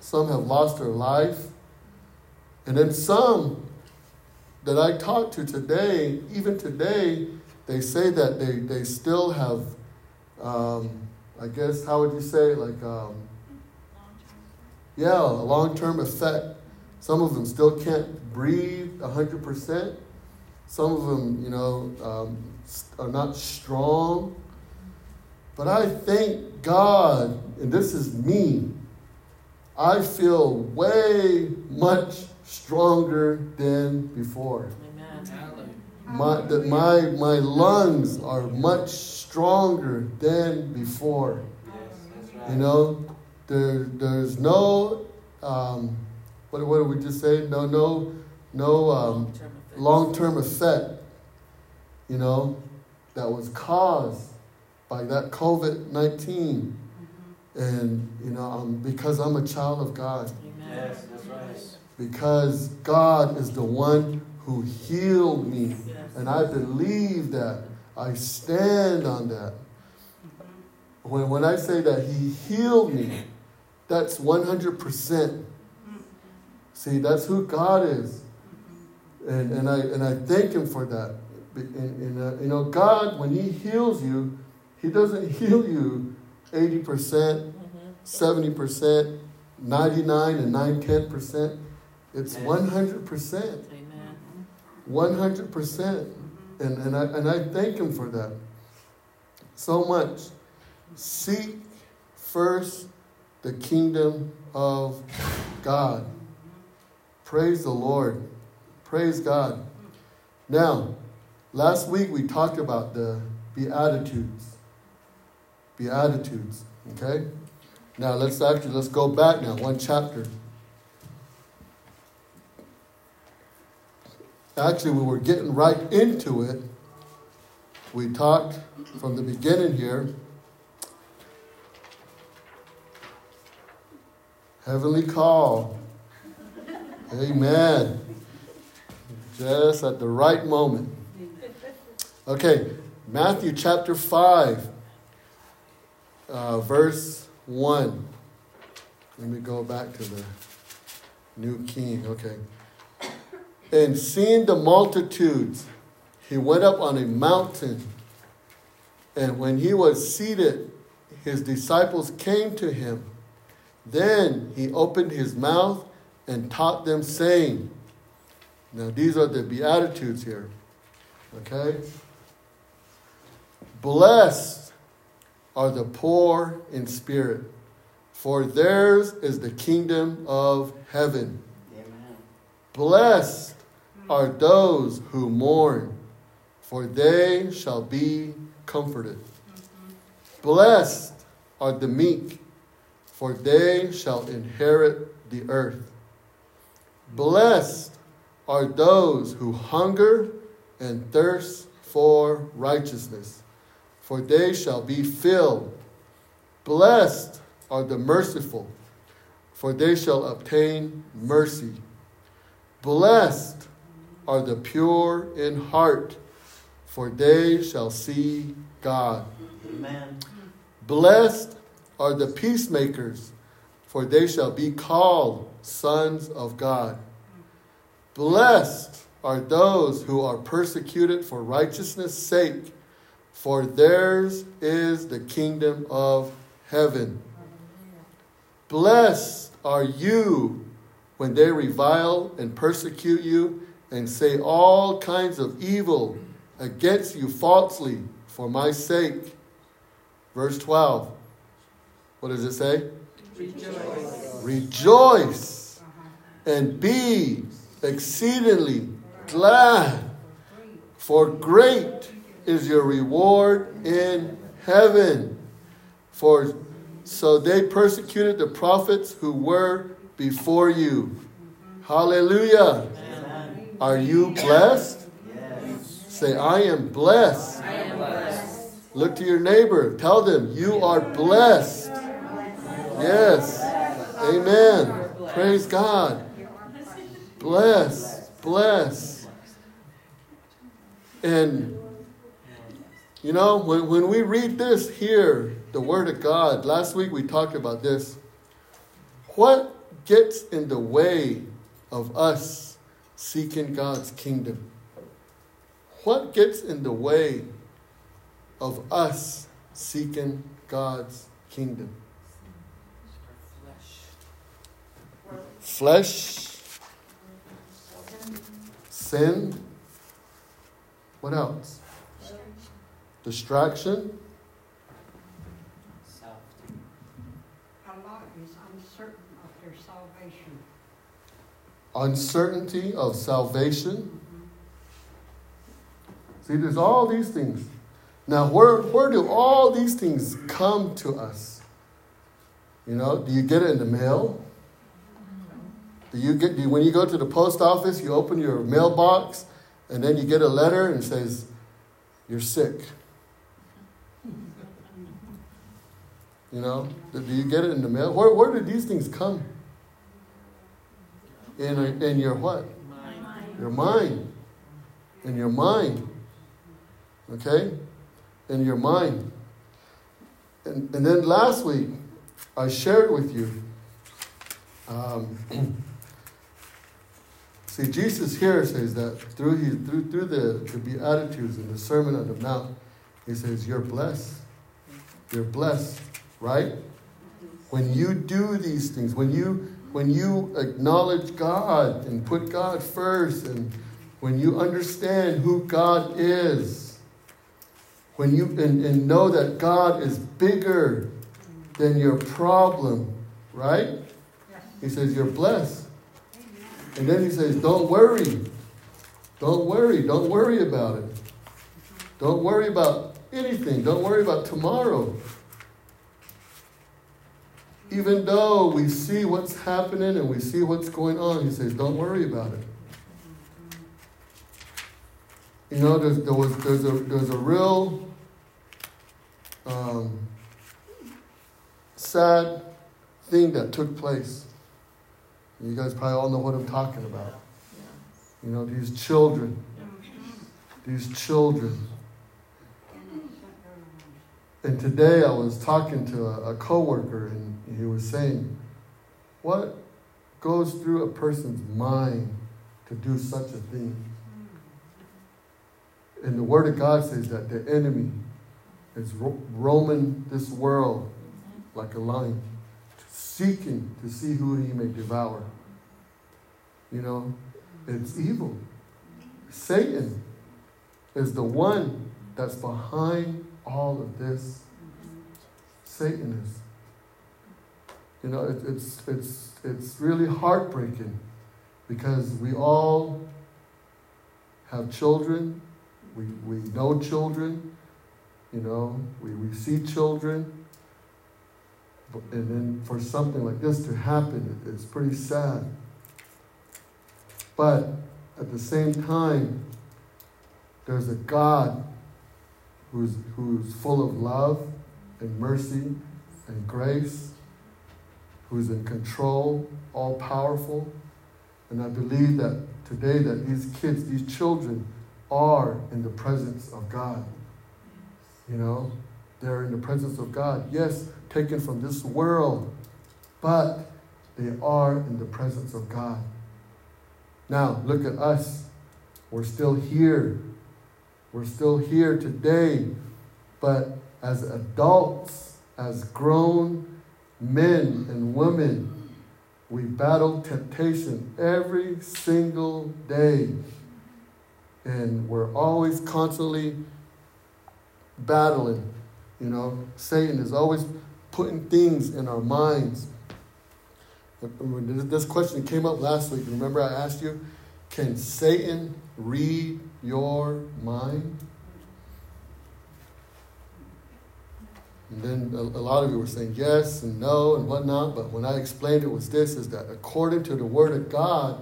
some have lost their life. And then some that I talked to today, even today, they say that they, they still have, um, I guess, how would you say, like, um, yeah, a long term effect. Some of them still can't breathe 100%. Some of them, you know, um, are not strong. But I thank God, and this is me, I feel way much stronger than before. My, that my, my lungs are much stronger than before. You know, there, there's no, um, what, what did we just say? No, no, no um, long-term effect, you know, that was caused by that COVID 19. And, you know, um, because I'm a child of God. Yes, that's right. Because God is the one who healed me. And I believe that. I stand on that. When, when I say that He healed me, that's 100%. See, that's who God is. And, and, I, and I thank Him for that. And, and uh, you know, God, when He heals you, He doesn't heal you 80%, 70%, 99 and 9 10%. It's 100%. 100%. And, and, I, and I thank Him for that so much. Seek first the kingdom of God. Praise the Lord. Praise God. Now, last week we talked about the Beatitudes. Beatitudes. Okay? Now let's actually let's go back now, one chapter. Actually, we were getting right into it. We talked from the beginning here. Heavenly call. Amen. Just at the right moment. Okay, Matthew chapter 5, uh, verse 1. Let me go back to the New King. Okay. And seeing the multitudes, he went up on a mountain. And when he was seated, his disciples came to him. Then he opened his mouth and taught them, saying, Now these are the Beatitudes here. Okay? Blessed are the poor in spirit, for theirs is the kingdom of heaven. Amen. Blessed are those who mourn, for they shall be comforted. Mm-hmm. Blessed are the meek, for they shall inherit the earth. Blessed are those who hunger and thirst for righteousness, for they shall be filled. Blessed are the merciful, for they shall obtain mercy. Blessed are the pure in heart, for they shall see God. Amen. Blessed are the peacemakers, for they shall be called sons of God. Blessed are those who are persecuted for righteousness' sake, for theirs is the kingdom of heaven. Blessed are you when they revile and persecute you and say all kinds of evil against you falsely for my sake. Verse 12. What does it say? Rejoice. Rejoice and be exceedingly glad, for great is your reward in heaven. For so they persecuted the prophets who were before you. Hallelujah. Are you blessed? Yes. Say, I am blessed. I am blessed. Look to your neighbor. Tell them, you are blessed. Yes. Amen. Praise God. Bless. Bless. And, you know, when, when we read this here, the Word of God, last week we talked about this. What gets in the way of us seeking God's kingdom? What gets in the way of us seeking God's kingdom? Flesh, sin. What else? Distraction. Allah is uncertain of their salvation. Uncertainty of salvation. Mm-hmm. See, there's all these things. Now, where, where do all these things come to us? You know, do you get it in the mail? Mm-hmm. Do you get, do you, when you go to the post office, you open your mailbox and then you get a letter and it says, You're sick. You know, do you get it in the mail? Where, where do these things come? in, a, in your what? Mind. Your mind. In your mind. Okay? In your mind. And, and then last week, I shared with you. Um, see, Jesus here says that through, his, through, through the, the Beatitudes and the Sermon on the Mount, he says, You're blessed. You're blessed, right? When you do these things, when you when you acknowledge God and put God first, and when you understand who God is, when you and, and know that God is bigger than your problem, right? He says, You're blessed. And then he says, Don't worry. Don't worry. Don't worry about it. Don't worry about anything. Don't worry about tomorrow even though we see what's happening and we see what's going on, he says, don't worry about it. You know, there's, there was, there's, a, there's a real um, sad thing that took place. You guys probably all know what I'm talking about. You know, these children, these children. And today I was talking to a, a coworker and he was saying, What goes through a person's mind to do such a thing? And the Word of God says that the enemy is ro- roaming this world like a lion, seeking to see who he may devour. You know, it's evil. Satan is the one that's behind all of this. Satan is. You know, it, it's, it's, it's really heartbreaking because we all have children, we, we know children, you know, we, we see children. And then for something like this to happen, it's pretty sad. But at the same time, there's a God who's, who's full of love and mercy and grace who's in control, all powerful. And I believe that today that these kids, these children are in the presence of God. You know, they're in the presence of God. Yes, taken from this world, but they are in the presence of God. Now, look at us. We're still here. We're still here today, but as adults, as grown men and women, we battle temptation every single day. And we're always constantly battling. You know, Satan is always putting things in our minds. This question came up last week. Remember, I asked you, can Satan read your mind? And then a, a, lot of you were saying yes and no and whatnot, but when I explained it was this is that according to the Word of God,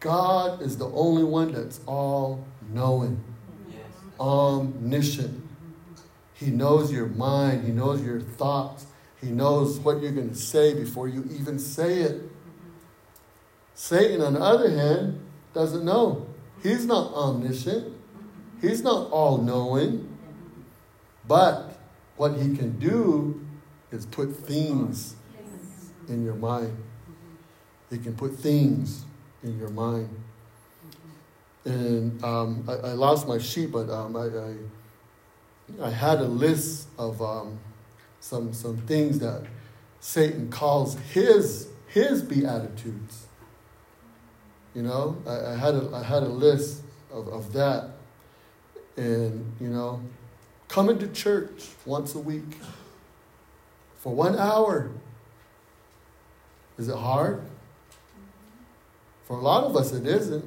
God is the only one that's all knowing, yes. omniscient. He knows your mind, He knows your thoughts, He knows what you're going to say before you even say it. Satan, on the other hand, doesn't know. He's not omniscient, he's not all knowing, but what he can do is put things in your mind. He can put things in your mind. And um, I, I, lost my sheet, but um, I, I, I, had a list of um, some, some things that Satan calls his, his beatitudes. You know, I, I, had, a, I had a list of, of that. And, you know, coming to church once a week for one hour. Is it hard? For a lot of us, it isn't.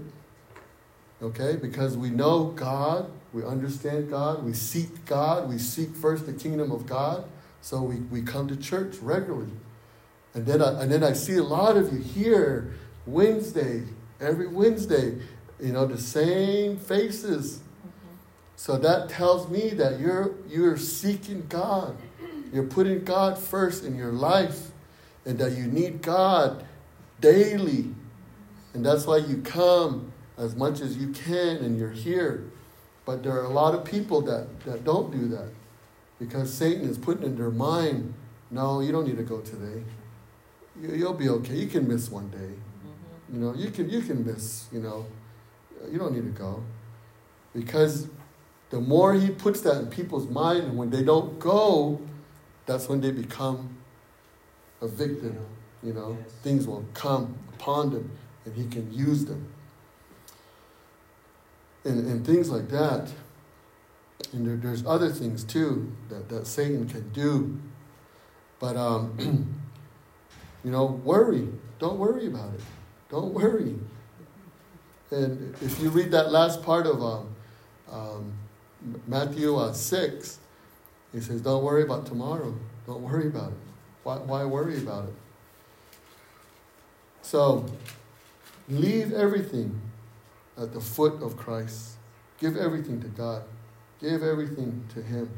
Okay? Because we know God, we understand God, we seek God, we seek first the kingdom of God. So we, we come to church regularly. And then, I, and then I see a lot of you here Wednesday, every Wednesday, you know, the same faces. So that tells me that you're, you're seeking God. You're putting God first in your life and that you need God daily. And that's why you come as much as you can and you're here. But there are a lot of people that, that don't do that because Satan is putting in their mind, no, you don't need to go today. You, will be okay. You can miss one day. Mm-hmm. You know, you can, you can miss, you know, you don't need to go. Because the more he puts that in people's mind, and when they don't go, that's when they become a victim. You know, yes. things will come upon them and he can use them. And, and things like that. And there, there's other things too that, that Satan can do. But, um, you know, worry. Don't worry about it. Don't worry. And if you read that last part of um, um, Matthew uh, 6, he says, Don't worry about tomorrow. Don't worry about it. Why, why worry about it? So, leave everything at the foot of Christ. Give everything to God. Give everything to Him.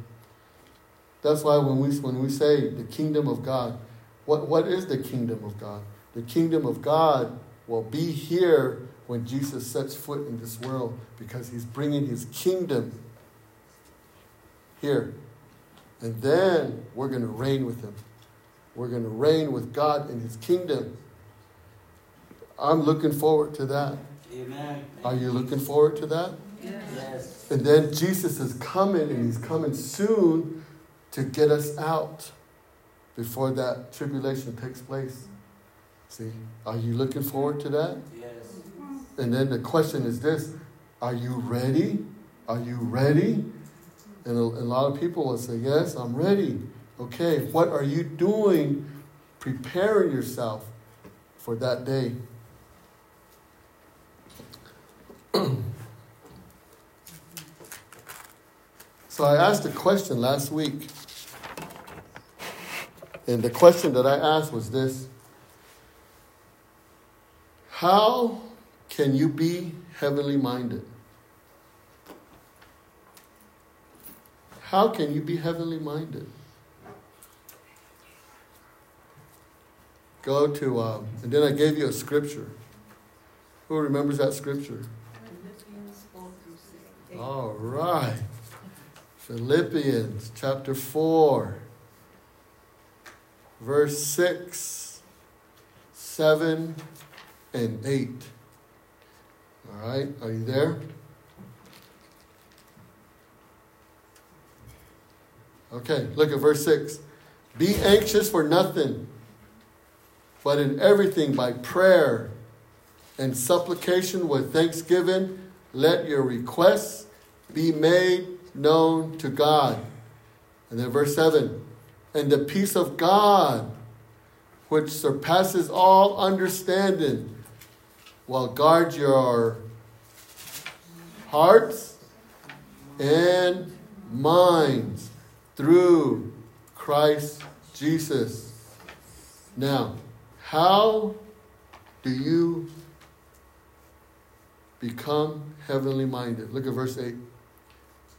That's why when we, when we say the kingdom of God, what, what is the kingdom of God? The kingdom of God will be here when Jesus sets foot in this world because He's bringing His kingdom here. And then we're going to reign with him. We're going to reign with God in his kingdom. I'm looking forward to that. Amen. Are you looking forward to that? Yes. And then Jesus is coming, and he's coming soon to get us out before that tribulation takes place. See, are you looking forward to that? Yes. And then the question is this Are you ready? Are you ready? And a, a lot of people will say, Yes, I'm ready. Okay, what are you doing preparing yourself for that day? so I asked a question last week. And the question that I asked was this How can you be heavenly minded? How can you be heavenly minded? Go to, um, and then I gave you a scripture. Who remembers that scripture? All right. Philippians chapter 4, verse 6, 7, and 8. All right, are you there? Okay, look at verse 6. Be anxious for nothing, but in everything by prayer and supplication with thanksgiving, let your requests be made known to God. And then verse 7 And the peace of God, which surpasses all understanding, will guard your hearts and minds through Christ Jesus. Now, how do you become heavenly minded? Look at verse 8.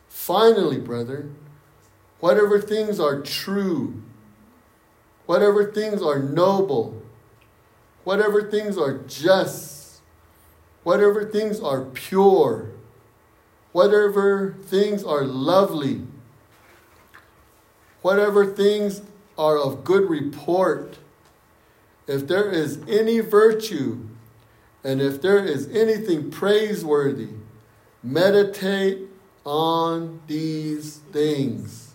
Finally, brethren, whatever things are true, whatever things are noble, whatever things are just, whatever things are pure, whatever things are lovely, whatever things are of good report, if there is any virtue, and if there is anything praiseworthy, meditate on these things.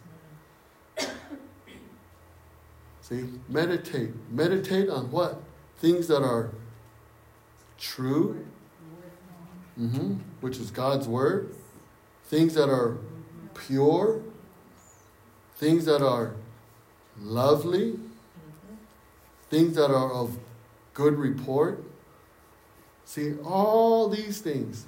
See, meditate. Meditate on what? Things that are true, mm-hmm, which is God's word. Things that are pure. Things that are lovely. Things that are of good report. See, all these things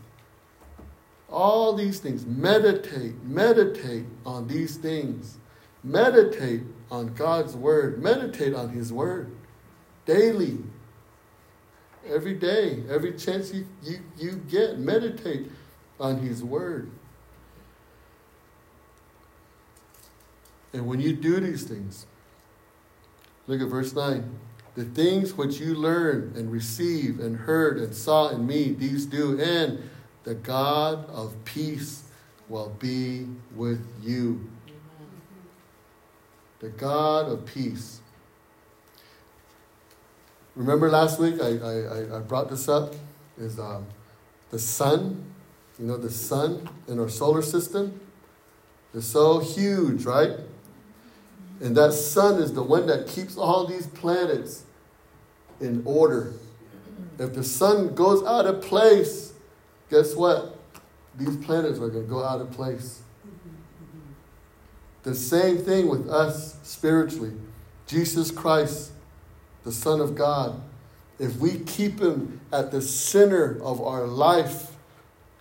all these things. Meditate, meditate on these things. Meditate on God's word. Meditate on His word daily. Every day, every chance you, you, you get, meditate on His word. And when you do these things, look at verse 9. The things which you learned and received and heard and saw in me, these do, and the God of peace will be with you. The God of peace. Remember last week I, I, I brought this up is um, the sun, you know, the sun in our solar system is so huge, right? And that sun is the one that keeps all these planets in order. If the sun goes out of place, guess what? These planets are going to go out of place. The same thing with us spiritually. Jesus Christ, the Son of God, if we keep him at the center of our life,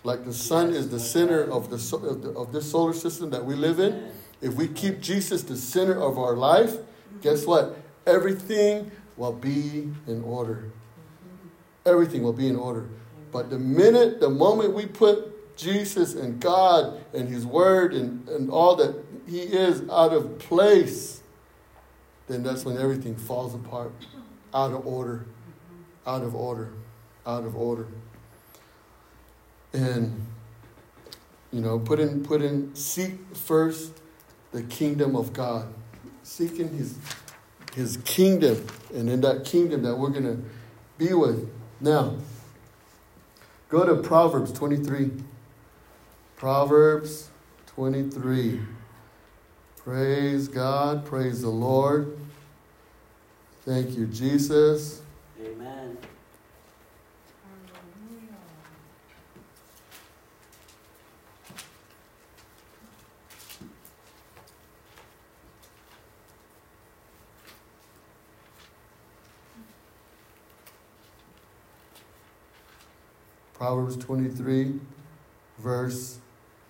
like the sun is the center of, the, of, the, of this solar system that we live in, if we keep Jesus the center of our life, guess what? Everything will be in order. Everything will be in order. But the minute, the moment we put Jesus and God and His Word and, and all that He is out of place, then that's when everything falls apart, out of order, out of order, out of order. And you know, put in put in seek first the kingdom of God. Seeking his his kingdom and in that kingdom that we're gonna be with. Now, Go to Proverbs 23. Proverbs 23. Praise God. Praise the Lord. Thank you, Jesus. Amen. Proverbs 23, verse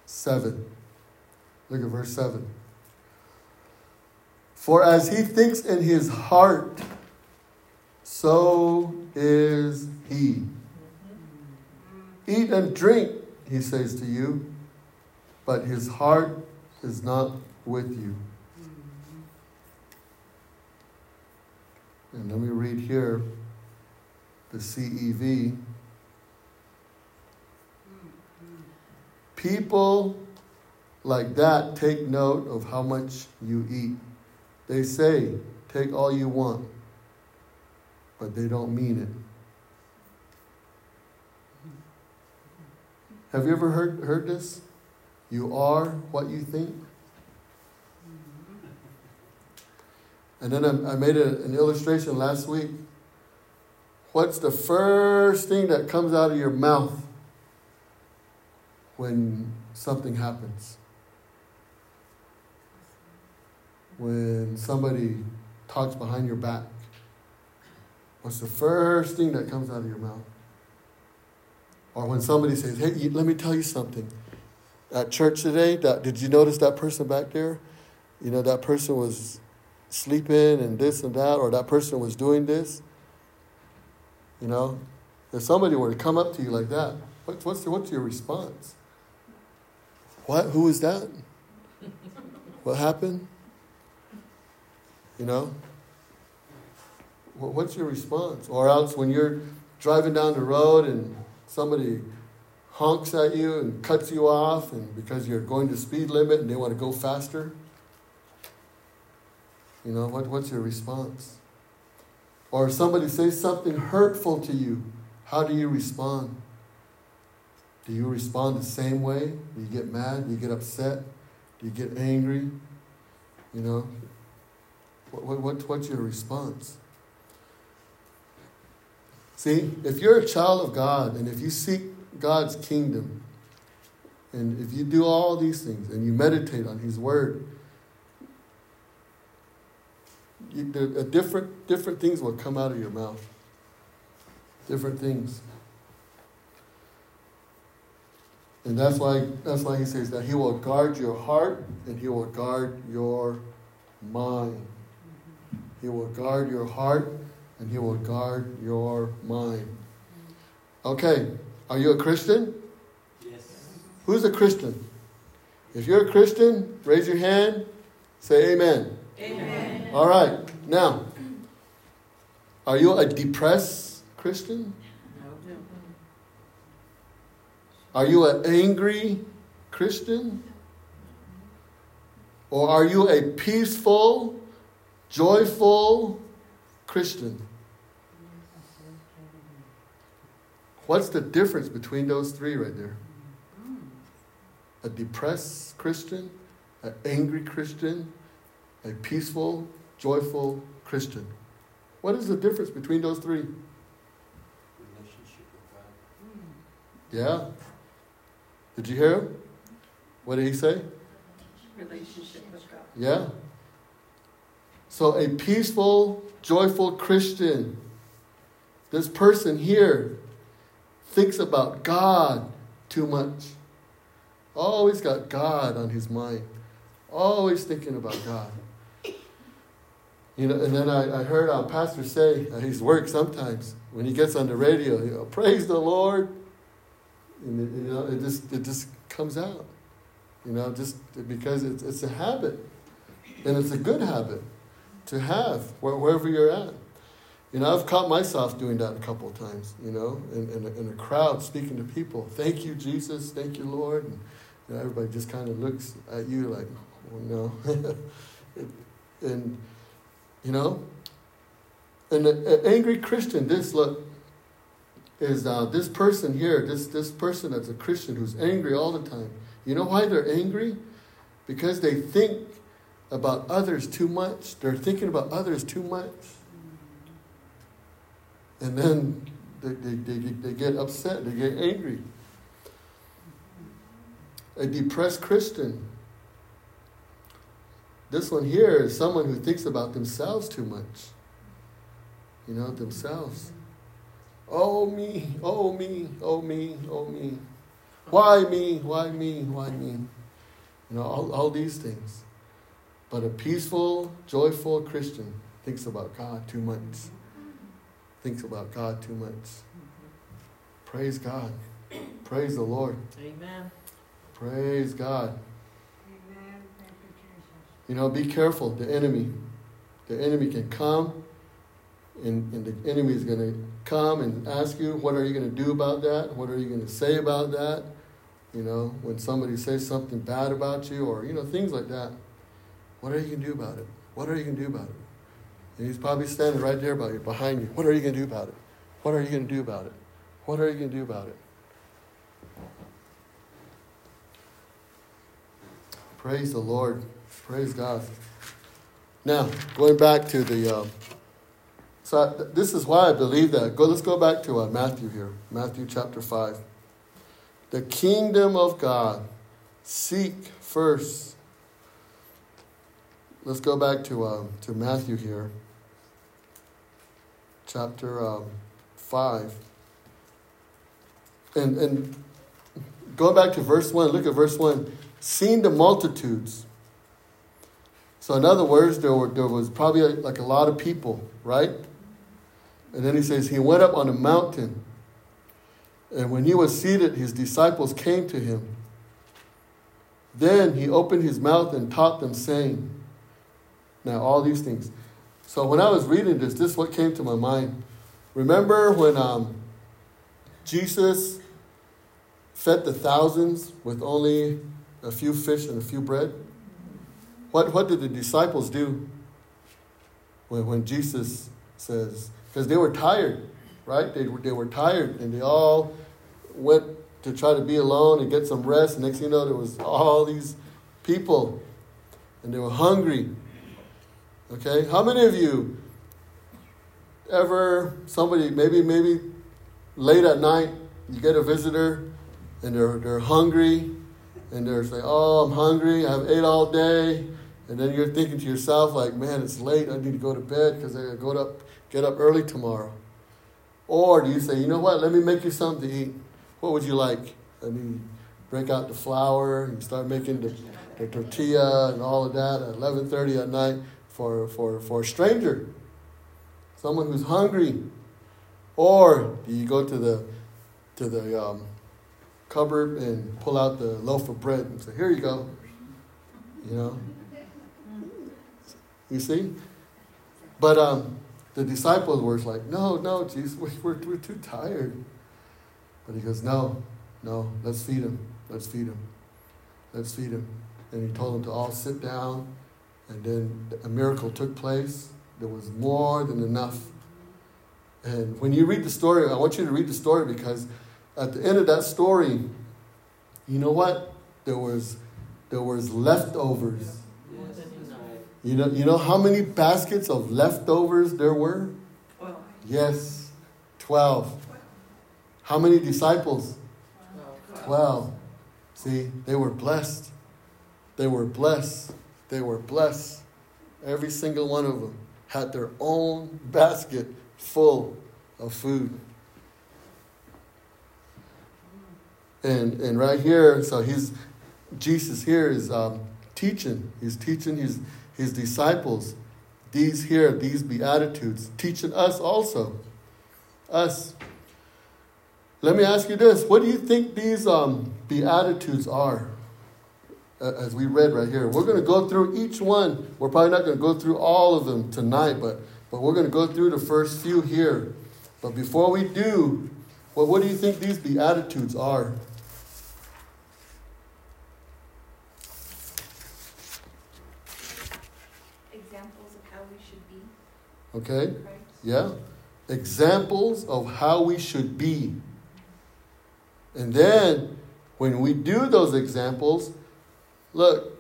7. Look at verse 7. For as he thinks in his heart, so is he. Mm-hmm. Eat and drink, he says to you, but his heart is not with you. Mm-hmm. And let me read here the CEV. People like that take note of how much you eat. They say, take all you want, but they don't mean it. Have you ever heard, heard this? You are what you think. And then I, I made a, an illustration last week. What's the first thing that comes out of your mouth when something happens. When somebody talks behind your back, what's the first thing that comes out of your mouth? Or when somebody says, Hey, let me tell you something. At church today, that, did you notice that person back there? You know, that person was sleeping and this and that, or that person was doing this. You know, if somebody were to come up to you like that, what's, what's, what's your response? What? Who was that? What happened? You know? What's your response? Or else when you're driving down the road and somebody honks at you and cuts you off and because you're going to speed limit and they want to go faster. You know, what, what's your response? Or if somebody says something hurtful to you, how do you respond? Do you respond the same way? Do you get mad? Do you get upset? Do you get angry? You know? What, what, what's your response? See, if you're a child of God and if you seek God's kingdom, and if you do all these things and you meditate on His Word, you, different, different things will come out of your mouth. Different things. And that's why, that's why he says that he will guard your heart and he will guard your mind. He will guard your heart and He will guard your mind. Okay, are you a Christian? Yes. Who's a Christian? If you're a Christian, raise your hand, say amen. Amen. All right, now, are you a depressed Christian? No. Are you an angry Christian? Or are you a peaceful, joyful Christian? What's the difference between those three right there? A depressed Christian, an angry Christian, a peaceful, joyful Christian. What is the difference between those three? Relationship with. God. Yeah. Did you hear him? What did he say? Relationship with God. Yeah. So, a peaceful, joyful Christian, this person here thinks about God too much. Always got God on his mind. Always thinking about God. You know, and then I, I heard our pastor say at his work sometimes when he gets on the radio, you know, praise the Lord. And you know, it just it just comes out. You know, just because it's it's a habit. And it's a good habit to have wherever you're at. You know, I've caught myself doing that a couple of times, you know, in, in, a, in a crowd speaking to people. Thank you, Jesus. Thank you, Lord. And you know, everybody just kind of looks at you like, oh, no. and, you know, and an angry Christian, this look, is uh, this person here, this, this person that's a Christian who's angry all the time. You know why they're angry? Because they think about others too much. They're thinking about others too much. And then they, they, they, they get upset, they get angry. A depressed Christian. This one here is someone who thinks about themselves too much. You know, themselves. Oh, me, oh, me, oh, me, oh, me. Why me? Why me? Why me? You know, all, all these things. But a peaceful, joyful Christian thinks about God too much. Thinks about God too much. Praise God. Praise the Lord. Amen. Praise God. Amen. You know, be careful. The enemy. The enemy can come, and, and the enemy is going to come and ask you, what are you going to do about that? What are you going to say about that? You know, when somebody says something bad about you, or, you know, things like that. What are you going to do about it? What are you going to do about it? And he's probably standing right there by you, behind you. What are you going to do about it? What are you going to do about it? What are you going to do about it? Praise the Lord. Praise God. Now, going back to the. Um, so I, this is why I believe that. Go, let's go back to uh, Matthew here. Matthew chapter 5. The kingdom of God. Seek first. Let's go back to, um, to Matthew here. Chapter um, 5. And, and going back to verse 1, look at verse 1. Seeing the multitudes. So, in other words, there, were, there was probably like a lot of people, right? And then he says, He went up on a mountain. And when he was seated, his disciples came to him. Then he opened his mouth and taught them, saying, Now, all these things. So, when I was reading this, this is what came to my mind. Remember when um, Jesus fed the thousands with only a few fish and a few bread? What, what did the disciples do when, when Jesus says, because they were tired, right? They were, they were tired and they all went to try to be alone and get some rest. Next thing you know, there was all these people and they were hungry. Okay? How many of you ever somebody maybe maybe late at night you get a visitor and they're they're hungry and they're saying, Oh, I'm hungry, I've ate all day and then you're thinking to yourself like, man, it's late, I need to go to bed because I gotta go up get up early tomorrow. Or do you say, you know what, let me make you something to eat. What would you like? Let me break out the flour and start making the, the tortilla and all of that at 11.30 at night for, for, for a stranger, someone who's hungry. Or do you go to the, to the um, cupboard and pull out the loaf of bread and say, here you go. You know? You see? But um, the disciples were like, no, no, Jesus, we're, we're too tired. But he goes, no, no, let's feed him. Let's feed him. Let's feed him. And he told them to all sit down. And then a miracle took place. There was more than enough. And when you read the story, I want you to read the story because at the end of that story, you know what? There was there was leftovers. You know, you know how many baskets of leftovers there were? Twelve. Yes, 12. How many disciples? Twelve. See, they were blessed. They were blessed. They were blessed. Every single one of them had their own basket full of food. And, and right here, so he's, Jesus here is um, teaching. He's teaching his, his disciples these here, these beatitudes, teaching us also. Us. Let me ask you this. What do you think these um, beatitudes are? As we read right here, we're going to go through each one. We're probably not going to go through all of them tonight, but, but we're going to go through the first few here. But before we do, well, what do you think these beatitudes are? Examples of how we should be. Okay? Yeah? Examples of how we should be. And then, when we do those examples, look,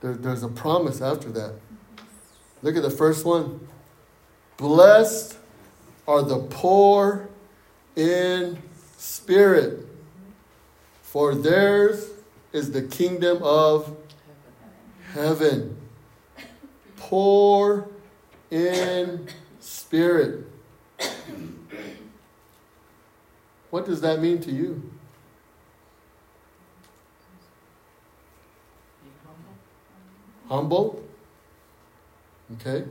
there, there's a promise after that. Look at the first one. Blessed are the poor in spirit, for theirs is the kingdom of heaven. Poor in spirit. What does that mean to you? Humble? Humble? Okay.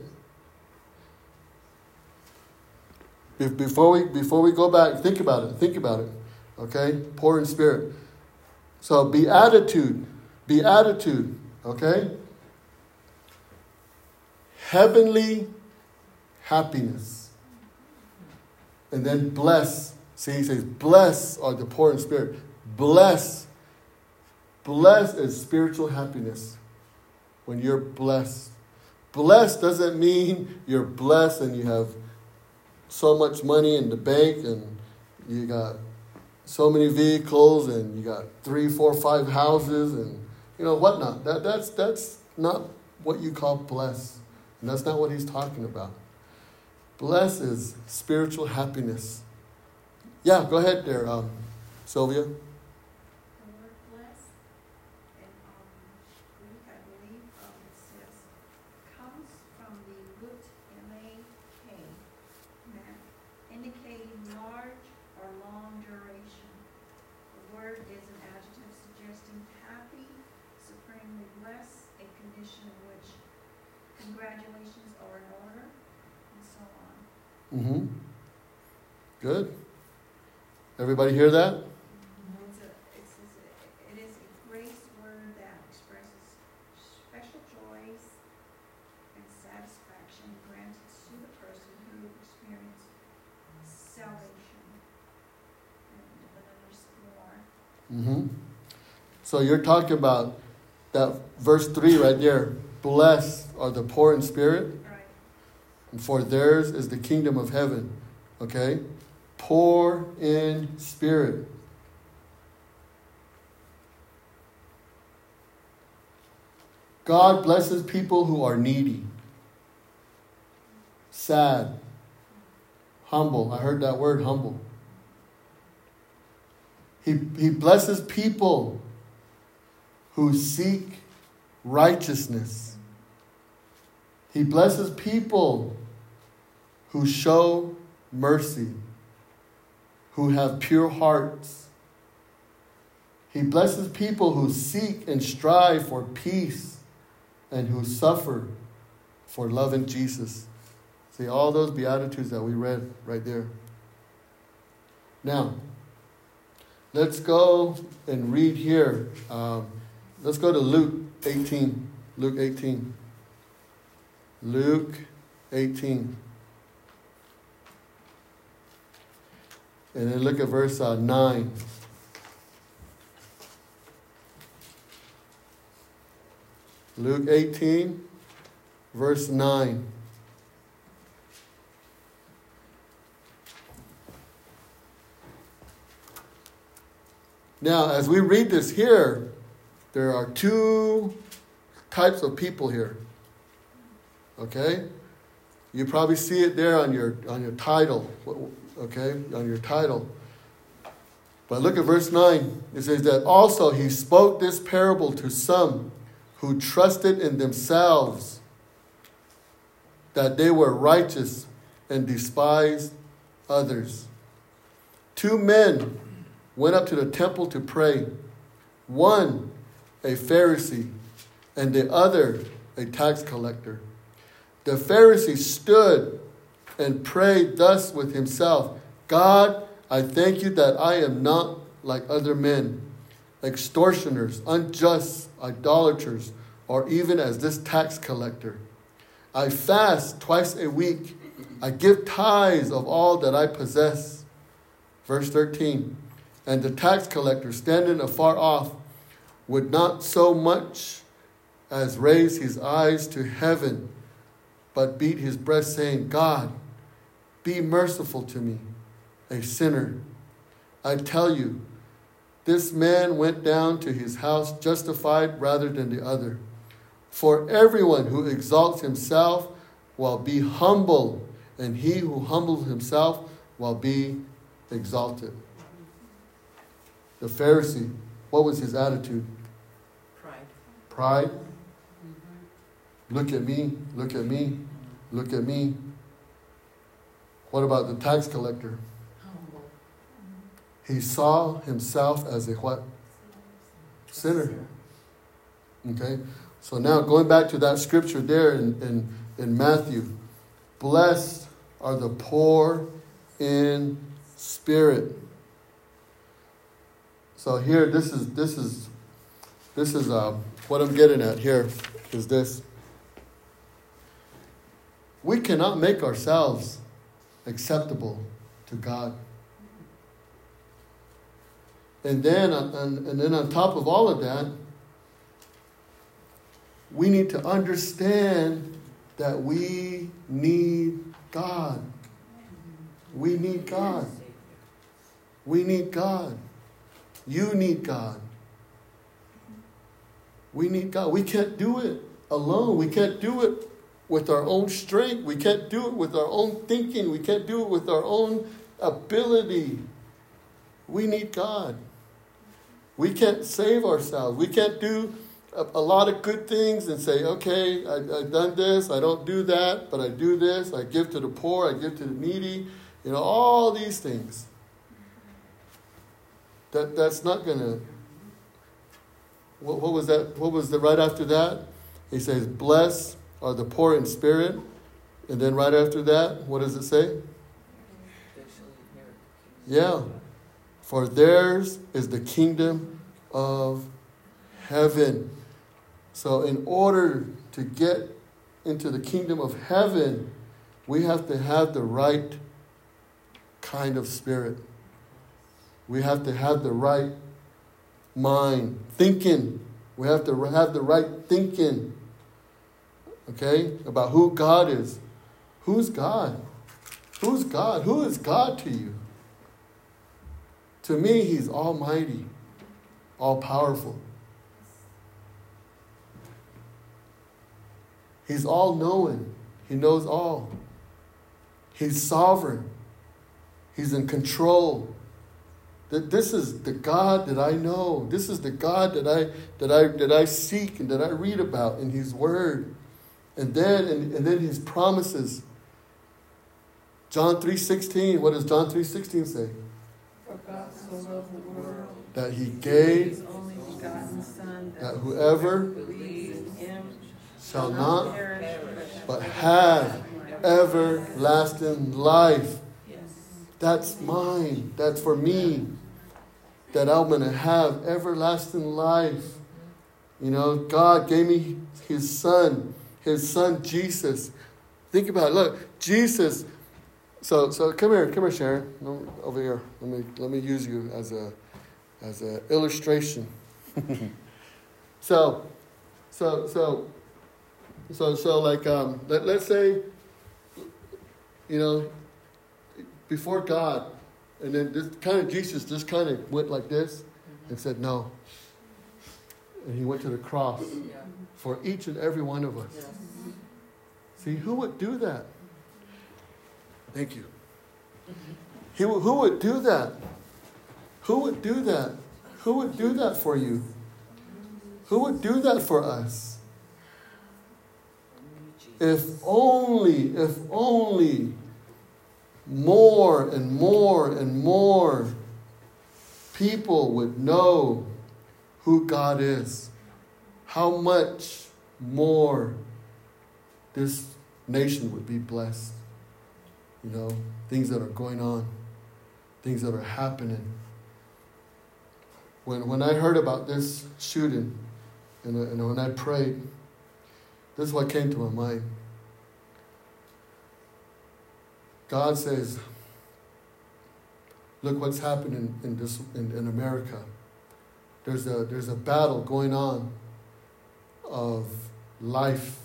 Be- Before we, before we go back, think about it. Think about it. Okay? Poor in spirit. So, beatitude. Beatitude. Okay? Heavenly happiness. And then bless. See, he says, bless are the poor in spirit. Bless. Bless is spiritual happiness when you're blessed. Blessed doesn't mean you're blessed and you have so much money in the bank and you got so many vehicles and you got three, four, five houses and you know whatnot. That that's that's not what you call blessed. And that's not what he's talking about. Bless is spiritual happiness. Yeah, go ahead there, um, Sylvia. The word bless, and um, Greek, I believe, um, it says, comes from the root M-A-K, ma- indicating large or long duration. The word is an adjective suggesting happy, supremely blessed, a condition in which congratulations are in order, and so on. Mm-hmm. Good. Everybody hear that? It's a, it's, it's a- it is a grace word that expresses special joys and satisfaction granted to the person who experienced salvation. And satisfaction, granted to the person who experienced salvation. but there's more. Mm-hmm. So you're talking about that verse 3 right there. Blessed are the poor in spirit. Right. For theirs is the kingdom of heaven. Okay? Poor in spirit. God blesses people who are needy, sad, humble. I heard that word humble. He, he blesses people who seek righteousness. He blesses people who show mercy, who have pure hearts. He blesses people who seek and strive for peace and who suffer for loving Jesus. See, all those Beatitudes that we read right there. Now, let's go and read here. Um, let's go to Luke 18. Luke 18. Luke 18. And then look at verse uh, 9. Luke 18, verse 9. Now, as we read this here, there are two types of people here. Okay? You probably see it there on your on your title. Okay? On your title. But look at verse 9. It says that also he spoke this parable to some who trusted in themselves that they were righteous and despised others. Two men went up to the temple to pray. One, a Pharisee, and the other, a tax collector. The Pharisee stood and prayed thus with himself God, I thank you that I am not like other men, extortioners, unjust, idolaters, or even as this tax collector. I fast twice a week. I give tithes of all that I possess. Verse 13. And the tax collector, standing afar off, would not so much as raise his eyes to heaven, but beat his breast, saying, God, be merciful to me, a sinner. I tell you, this man went down to his house justified rather than the other. For everyone who exalts himself will be humble, and he who humbles himself will be exalted. The Pharisee, what was his attitude? Pride. Pride. Look at me, look at me, look at me. What about the tax collector? He saw himself as a what? Sinner. Okay? So now going back to that scripture there in, in, in Matthew, blessed are the poor in spirit. So here, this is this is this is uh, what I'm getting at here is this. We cannot make ourselves acceptable to God. And then, and, and then on top of all of that, we need to understand that we need God. We need God. We need God. You need God. We need God. We can't do it alone. We can't do it with our own strength. We can't do it with our own thinking. We can't do it with our own ability. We need God. We can't save ourselves. We can't do a, a lot of good things and say, okay, I, I've done this, I don't do that, but I do this, I give to the poor, I give to the needy, you know, all these things. That, that's not going to. What, what was that? What was the right after that? He says, Blessed are the poor in spirit. And then right after that, what does it say? Yeah. For theirs is the kingdom of heaven. So, in order to get into the kingdom of heaven, we have to have the right kind of spirit. We have to have the right mind, thinking. We have to have the right thinking, okay, about who God is, Who's God? Who's God? Who is God to you? To me, He's almighty, all powerful. He's all knowing, He knows all. He's sovereign, He's in control. That this is the God that I know. This is the God that I that I that I seek and that I read about in His Word. And then and, and then His promises. John 3.16, what does John 3.16 say? For God so loved the world. That he gave His only begotten Son. that whoever believes in him shall not perish but have everlasting life. Yes. That's mine. That's for me. That I'm going to have everlasting life. You know, God gave me his son, his son Jesus. Think about it. Look, Jesus. So, so come here, come here, Sharon. Over here. Let me let me use you as a as an illustration. so, so, so, so, so, like, um, let, let's say, you know, before God, and then this kind of Jesus just kind of went like this and said no. And he went to the cross for each and every one of us. See, who would do that? Thank you. He, who who would do that? Who would do that? Who would do that for you? Who would do that for us? If only, if only more and more and more people would know who God is, how much more this nation would be blessed. You know, things that are going on, things that are happening. When, when I heard about this shooting, and, and when I prayed, this is what came to my mind. God says, look what's happening in, this, in, in America. There's a, there's a battle going on of life,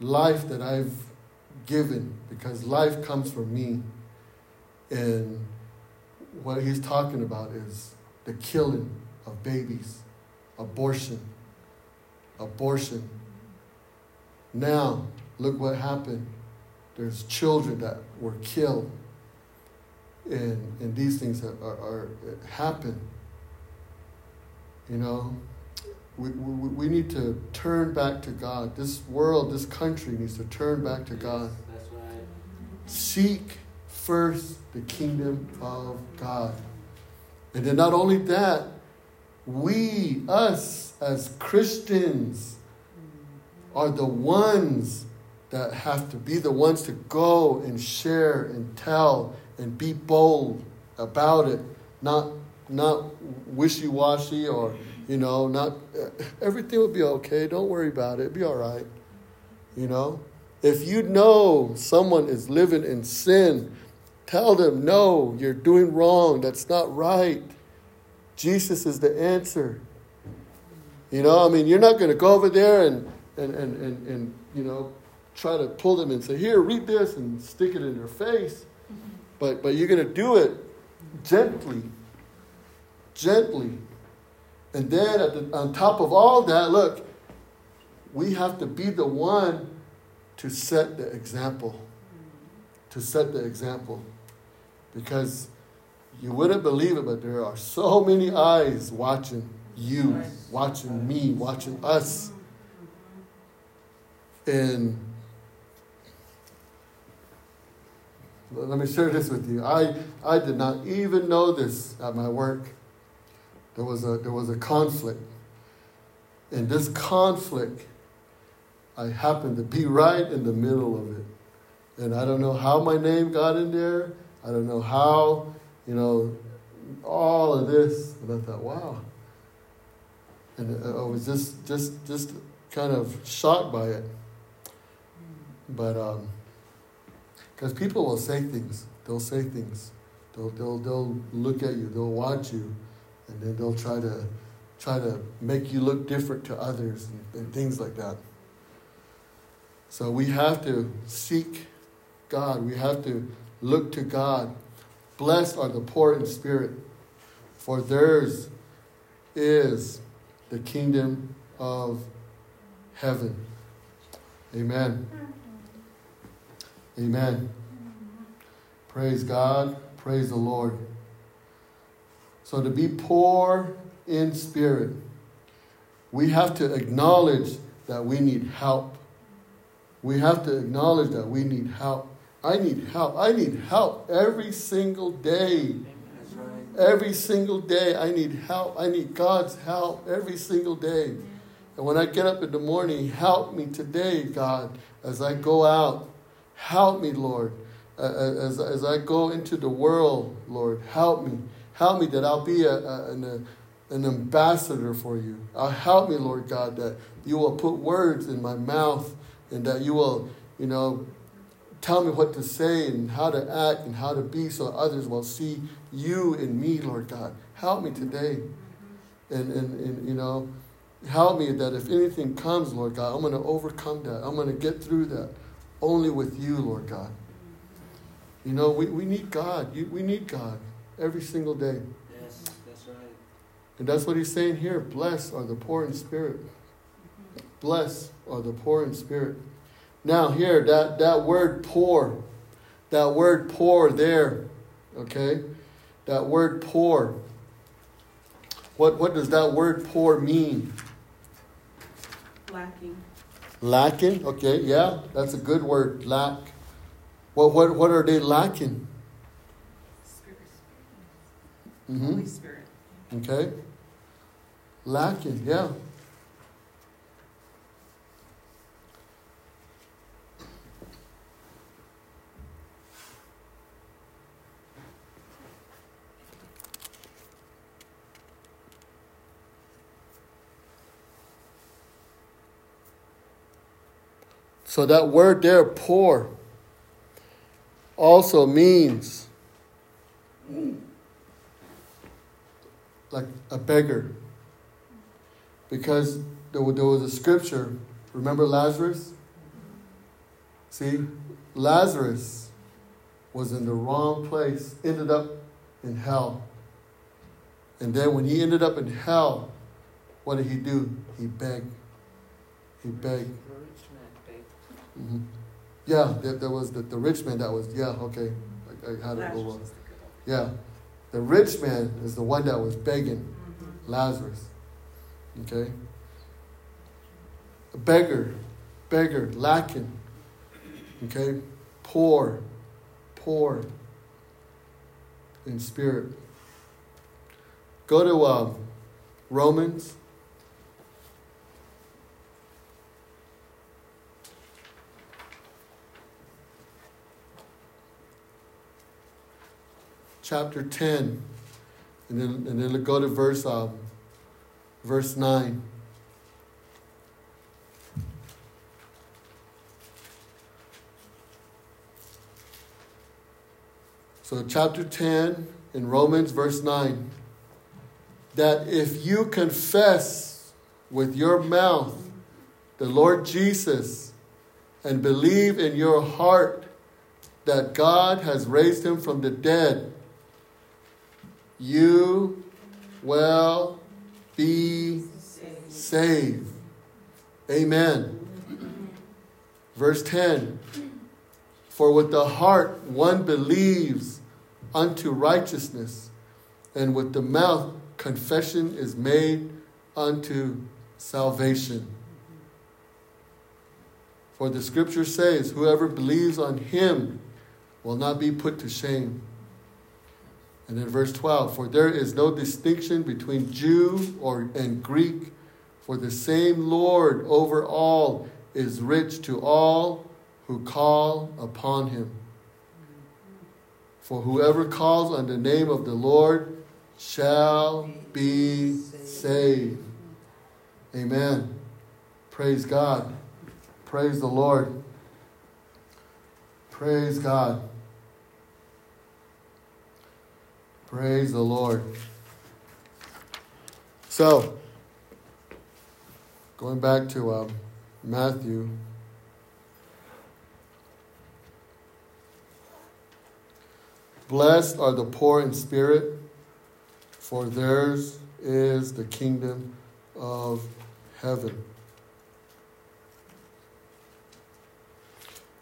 life that I've given, because life comes from me. And what he's talking about is the killing of babies, abortion, abortion. Now, look what happened. There's children that were killed, and, and these things are, are, are happen. You know, we, we, we need to turn back to God. This world, this country needs to turn back to God. That's right. Seek first the kingdom of God. And then not only that, we, us as Christians, are the ones that have to be the ones to go and share and tell and be bold about it, not not wishy-washy or you know not eh, everything will be okay. Don't worry about it. It'll be all right. You know, if you know someone is living in sin, tell them no, you're doing wrong. That's not right. Jesus is the answer. You know, I mean, you're not going to go over there and, and, and, and, and, you know, try to pull them and say, here, read this and stick it in their face. Mm-hmm. But, but you're going to do it gently, gently. And then the, on top of all that, look, we have to be the one to set the example. To set the example. Because you wouldn't believe it, but there are so many eyes watching you, watching me, watching us. And let me share this with you. I, I did not even know this at my work. There was a there was a conflict. And this conflict, I happened to be right in the middle of it. And I don't know how my name got in there. I don't know how, you know, all of this. And I thought, wow. And I was just just just kind of shocked by it. But um, because people will say things, they'll say things, they'll they'll they'll look at you, they'll watch you, and then they'll try to try to make you look different to others and, and things like that. So we have to seek God. We have to look to God. Blessed are the poor in spirit, for theirs is the kingdom of heaven. Amen. Amen. Praise God. Praise the Lord. So to be poor in spirit, we have to acknowledge that we need help. We have to acknowledge that we need help. I need help. I need help every single day. Every single day, I need help. I need God's help every single day. And when I get up in the morning, help me today, God, as I go out. Help me, Lord. As, as I go into the world, Lord, help me. Help me that I'll be a, a, an, an ambassador for you. Uh, help me, Lord God, that you will put words in my mouth and that you will, you know, tell me what to say and how to act and how to be so others will see you in me, Lord God. Help me today. And, and, and you know, help me that if anything comes, Lord God, I'm going to overcome that. I'm going to get through that only with you, Lord God. You know, we, we need God. We need God every single day. Yes, that's right. And that's what he's saying here. Blessed are the poor in spirit. Blessed are the poor in spirit. Now, here, that, that word poor, that word poor there, okay? That word poor. What, what does that word poor mean? Lacking. Lacking? Okay, yeah, that's a good word. Lack. What, what, what are they lacking? Mm-hmm. Holy Spirit. Okay? Lacking, yeah. So that word there, poor, also means like a beggar. Because there was a scripture, remember Lazarus? See, Lazarus was in the wrong place, ended up in hell. And then when he ended up in hell, what did he do? He begged. He begged. Mm-hmm. Yeah, there, there, was the, the rich man that was, yeah, okay. I, I had it go Yeah. The rich man is the one that was begging. Lazarus. Okay? A beggar, beggar, lacking. Okay? Poor, poor in spirit. Go to uh, Romans chapter 10, and then, and then go to verse, uh, verse 9. So, chapter 10 in Romans, verse 9, that if you confess with your mouth the Lord Jesus and believe in your heart that God has raised him from the dead, you will be saved. Amen. Verse 10 For with the heart one believes unto righteousness, and with the mouth confession is made unto salvation. For the scripture says, Whoever believes on him will not be put to shame. And then verse 12, for there is no distinction between Jew or and Greek, for the same Lord over all is rich to all who call upon him. For whoever calls on the name of the Lord shall be saved. Amen. Praise God. Praise the Lord. Praise God. Praise the Lord. So, going back to um, Matthew. Blessed are the poor in spirit, for theirs is the kingdom of heaven.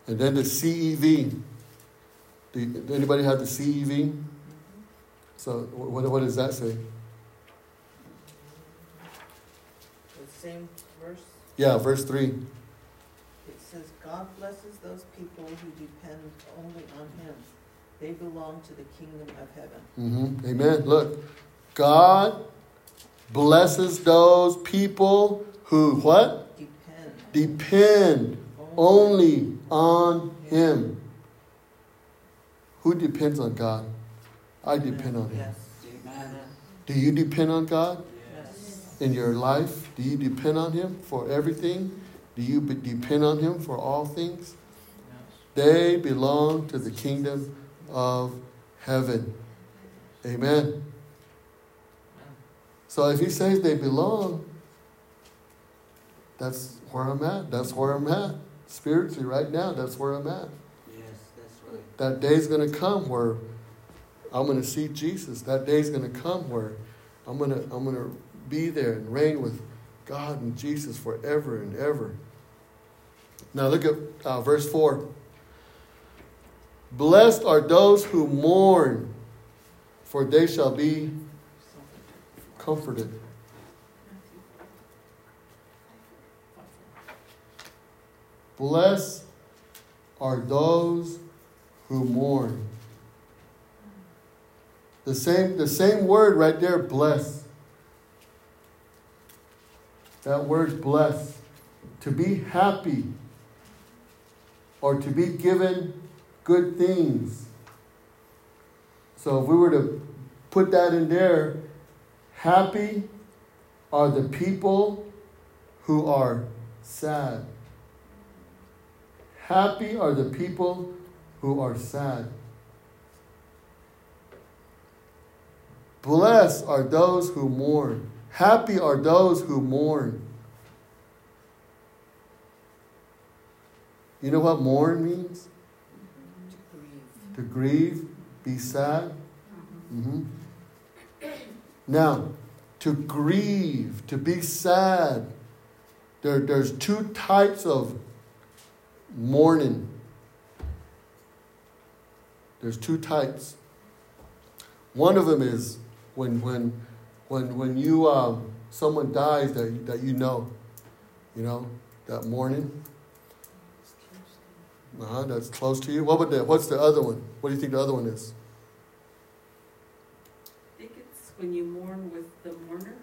And then the CEV. Anybody have the CEV? So what, what does that say? The same verse, Yeah, verse 3. it says, God blesses those people who depend only on him. They belong to the kingdom of heaven. Mm-hmm. Amen. Look, God blesses those people who what? Depend Depend only on Him. Who depends on God? I depend on Him. Do you depend on God in your life? Do you depend on Him for everything? Do you depend on Him for all things? They belong to the kingdom of heaven. Amen. So if He says they belong, that's where I'm at. That's where I'm at. Spiritually, right now, that's where I'm at. Yes, that's right. That day's going to come where I'm going to see Jesus. That day's going to come where I'm going to I'm going to be there and reign with God and Jesus forever and ever. Now look at uh, verse 4. Blessed are those who mourn, for they shall be comforted. Blessed are those who mourn. The same, the same word right there, bless. That word bless. To be happy or to be given good things. So if we were to put that in there, happy are the people who are sad. Happy are the people who are sad. Blessed are those who mourn. Happy are those who mourn. You know what mourn means? To grieve. To grieve, be sad. hmm Now, to grieve, to be sad, there, there's two types of mourning. There's two types. One of them is when when when when you um, someone dies that that you know, you know that mourning. Uh-huh, that's close to you. What about the, what's the other one? What do you think the other one is? I think it's when you mourn with the mourner,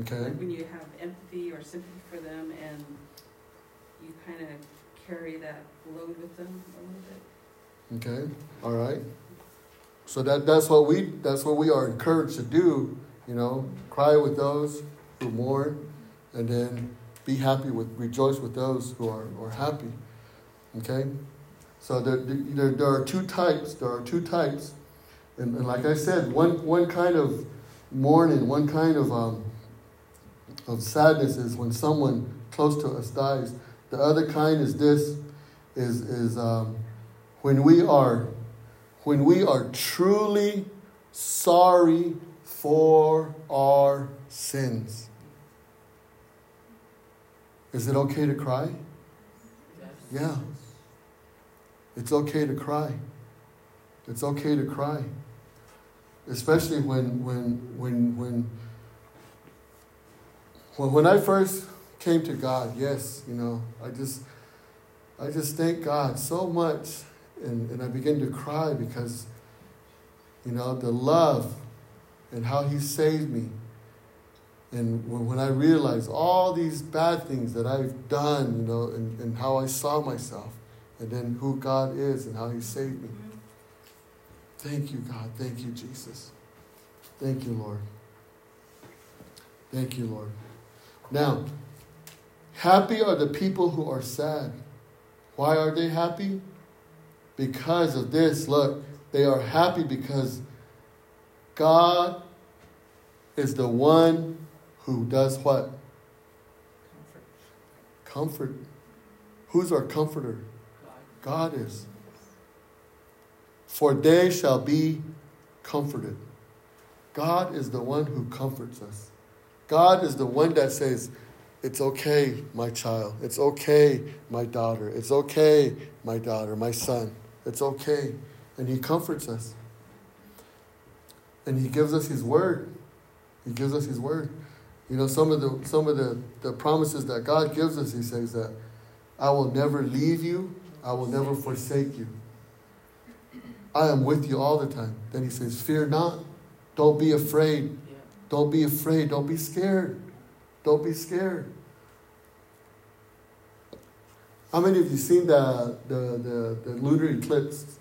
Okay. like when you have empathy or sympathy for them and you kind of carry that load with them a little bit. Okay. All right. So that that's what we that's what we are encouraged to do. You know, cry with those who mourn, and then be happy with rejoice with those who are, are happy. Okay. So there, there, there are two types. There are two types, and, and like I said, one one kind of mourning, one kind of um, of sadness is when someone close to us dies. The other kind is this, is is um, when we are when we are truly sorry for our sins. Is it okay to cry? Yes. Yeah. It's okay to cry. It's okay to cry. Especially when when when when when, when I first came to God, yes, you know, I just I just thank God so much and, and I began to cry because you know the love and how he saved me. And when, when I realized all these bad things that I've done, you know, and, and how I saw myself, and then who God is and how he saved me. Mm-hmm. Thank you, God. Thank you, Jesus. Thank you, Lord. Thank you, Lord. Now, happy are the people who are sad. Why are they happy? Because of this. Look, they are happy because God is the one who does what? Comfort. Who's our comforter? God is. for they shall be comforted. God is the one who comforts us. God is the one that says, It's okay, my child. It's okay, my daughter. It's okay, my daughter, my son. It's okay. And He comforts us. And He gives us His word. He gives us His word. You know, some of the some of the, the promises that God gives us, He says that I will never leave you, I will never forsake you. I am with you all the time. Then he says, Fear not. Don't be afraid. Don't be afraid. Don't be scared. Don't be scared. How many of you seen the, the, the, the lunar eclipse?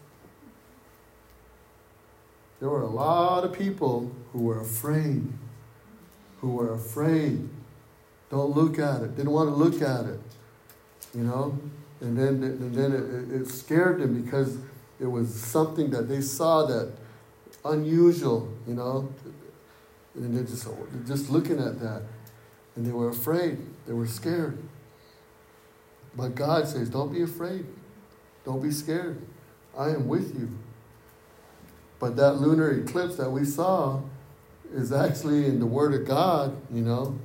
There were a lot of people who were afraid. Who were afraid. Don't look at it. Didn't want to look at it. You know? And then, and then it, it scared them because it was something that they saw that unusual, you know. And they're just, just looking at that. And they were afraid. They were scared. But God says, don't be afraid. Don't be scared. I am with you. But that lunar eclipse that we saw is actually in the Word of God, you know.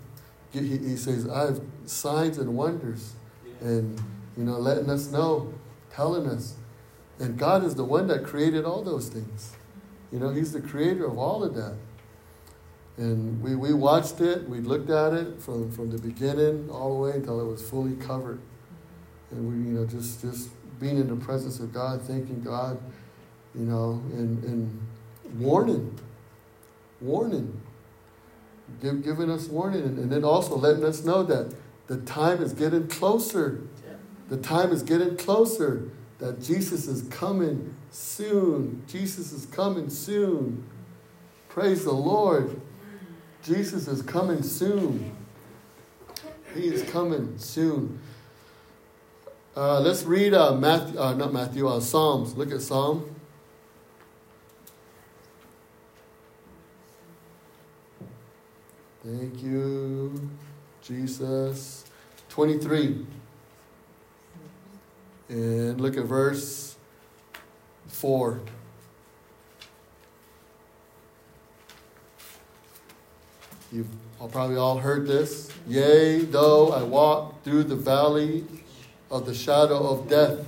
He, he says, I have signs and wonders. And, you know, letting us know, telling us. And God is the one that created all those things. You know, He's the creator of all of that. And we, we watched it, we looked at it from, from the beginning all the way until it was fully covered. And we, you know, just, just being in the presence of God, thanking God, you know, and, and warning, warning, give, giving us warning, and, and then also letting us know that the time is getting closer. The time is getting closer that Jesus is coming soon. Jesus is coming soon. Praise the Lord. Jesus is coming soon. He is coming soon. Uh, let's read uh, Matthew, uh, not Matthew, uh, Psalms. Look at Psalm. Thank you, Jesus. 23. And look at verse 4. You've probably all heard this. Yea, though I walk through the valley of the shadow of death,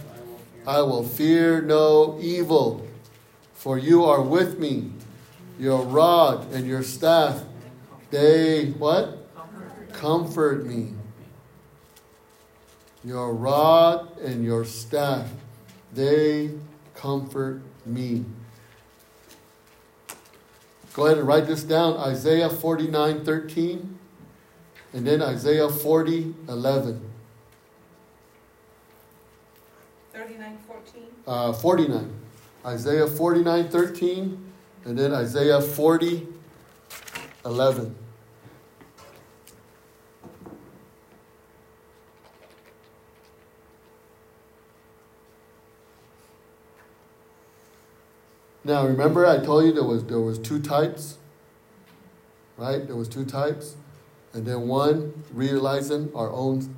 I will fear no evil, for you are with me. Your rod and your staff, they what? Comfort me. Your rod and your staff, they comfort me. Go ahead and write this down Isaiah 49 13, and then Isaiah 40 11. 39, 14. Uh, 49. Isaiah 49 13, and then Isaiah 40 11. Now remember I told you there was there was two types. Right? There was two types. And then one realizing our own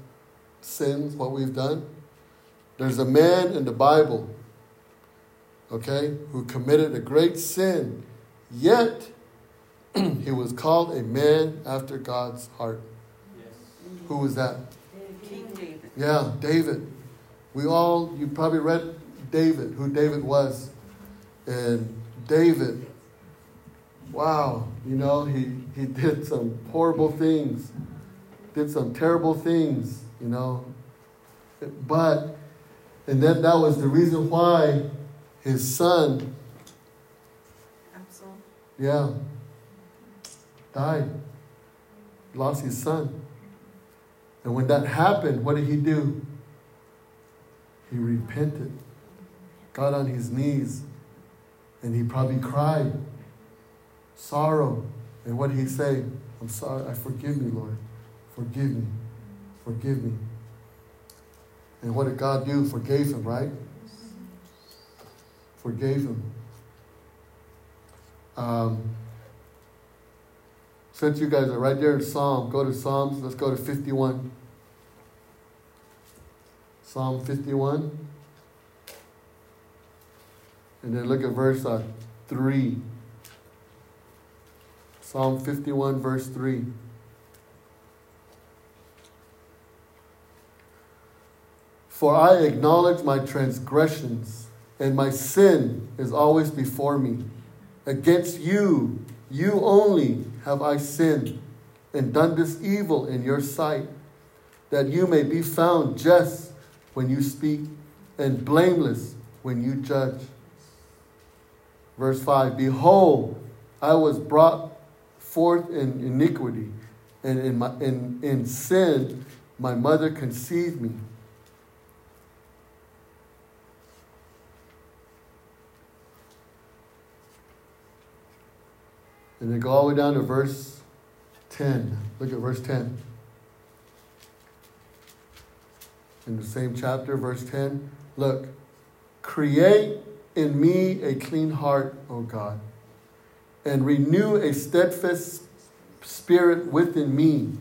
sins, what we've done. There's a man in the Bible, okay, who committed a great sin, yet he was called a man after God's heart. Yes. Who was that? King David. Yeah, David. We all, you probably read David, who David was. And David, wow, you know, he, he did some horrible things, did some terrible things, you know. But, and then that was the reason why his son, Absalom. yeah, died, lost his son. And when that happened, what did he do? He repented, got on his knees, and he probably cried, sorrow. And what did he say? I'm sorry, I forgive me, Lord. Forgive me. Forgive me. And what did God do? Forgave him, right? Forgave him. Um, since you guys are right there in Psalm, go to Psalms. Let's go to 51. Psalm 51. And then look at verse uh, 3. Psalm 51, verse 3. For I acknowledge my transgressions, and my sin is always before me. Against you, you only, have I sinned and done this evil in your sight, that you may be found just when you speak and blameless when you judge. Verse 5 Behold, I was brought forth in iniquity, and in, my, in, in sin my mother conceived me. And then go all the way down to verse 10. Look at verse 10. In the same chapter, verse 10. Look, create in me a clean heart, O God, and renew a steadfast spirit within me.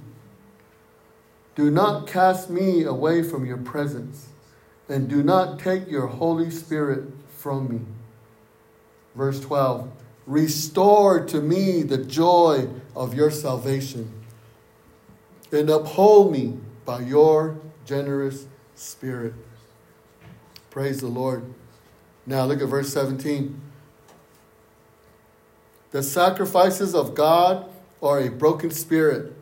Do not cast me away from your presence, and do not take your Holy Spirit from me. Verse 12 Restore to me the joy of your salvation, and uphold me by your generous spirit. Praise the Lord. Now look at verse 17. The sacrifices of God are a broken spirit,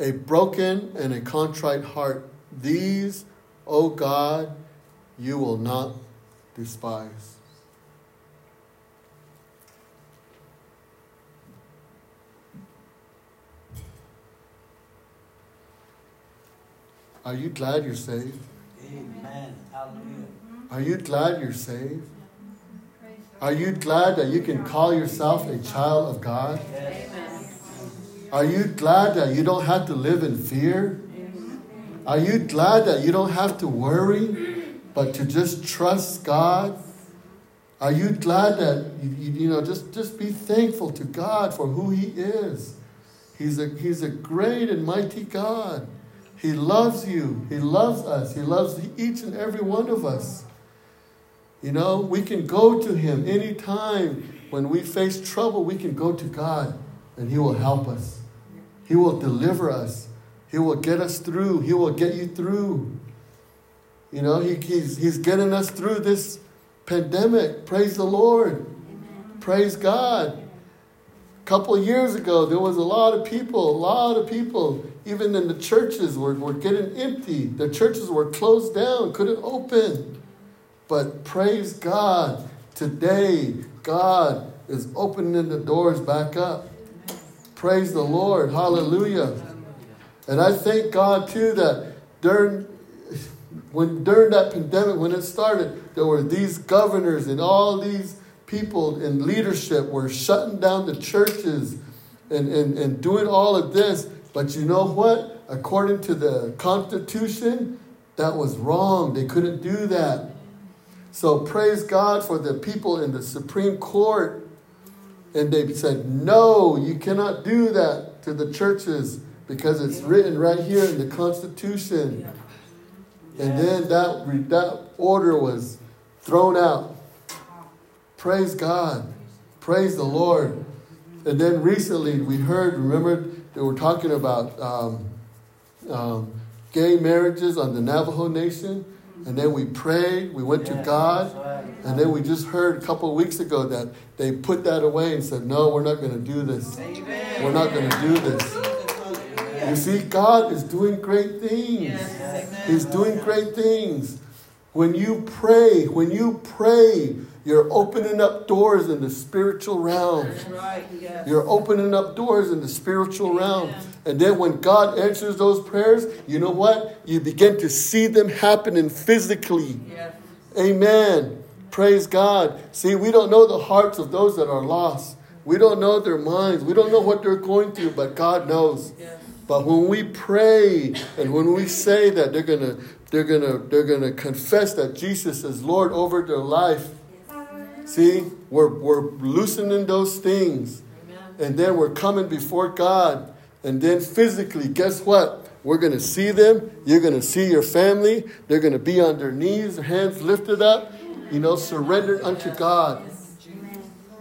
a broken and a contrite heart. These, O God, you will not despise. Are you glad you're saved? Amen. Hallelujah. Are you glad you're saved? Are you glad that you can call yourself a child of God? Are you glad that you don't have to live in fear? Are you glad that you don't have to worry, but to just trust God? Are you glad that you, you, you know just, just be thankful to God for who He is? He's a, he's a great and mighty God. He loves you. He loves us. He loves each and every one of us. You know, we can go to Him anytime when we face trouble, we can go to God and He will help us. He will deliver us. He will get us through. He will get you through. You know, he, he's, he's getting us through this pandemic. Praise the Lord. Amen. Praise God. A couple years ago, there was a lot of people, a lot of people, even in the churches, were, were getting empty. The churches were closed down, couldn't open. But praise God, today God is opening the doors back up. Praise the Lord. Hallelujah. And I thank God too that during when during that pandemic, when it started, there were these governors and all these people in leadership were shutting down the churches and, and, and doing all of this. But you know what? According to the Constitution, that was wrong. They couldn't do that. So praise God for the people in the Supreme Court. And they said, no, you cannot do that to the churches because it's written right here in the Constitution. And then that, that order was thrown out. Praise God. Praise the Lord. And then recently we heard, remember, they were talking about um, um, gay marriages on the Navajo Nation. And then we prayed, we went to God, and then we just heard a couple of weeks ago that they put that away and said, No, we're not going to do this. Amen. We're not going to do this. You see, God is doing great things. He's doing great things. When you pray, when you pray, you're opening up doors in the spiritual realm. Right, yes. You're opening up doors in the spiritual realm. And then when God answers those prayers, you know what? You begin to see them happening physically. Yes. Amen. Praise God. See, we don't know the hearts of those that are lost. We don't know their minds. We don't know what they're going through, but God knows. Yes. But when we pray and when we say that they're gonna they're gonna they're gonna confess that Jesus is Lord over their life. See, we're we're loosening those things. Amen. And then we're coming before God. And then physically, guess what? We're going to see them. You're going to see your family. They're going to be on their knees, hands lifted up. you know, surrendered unto God.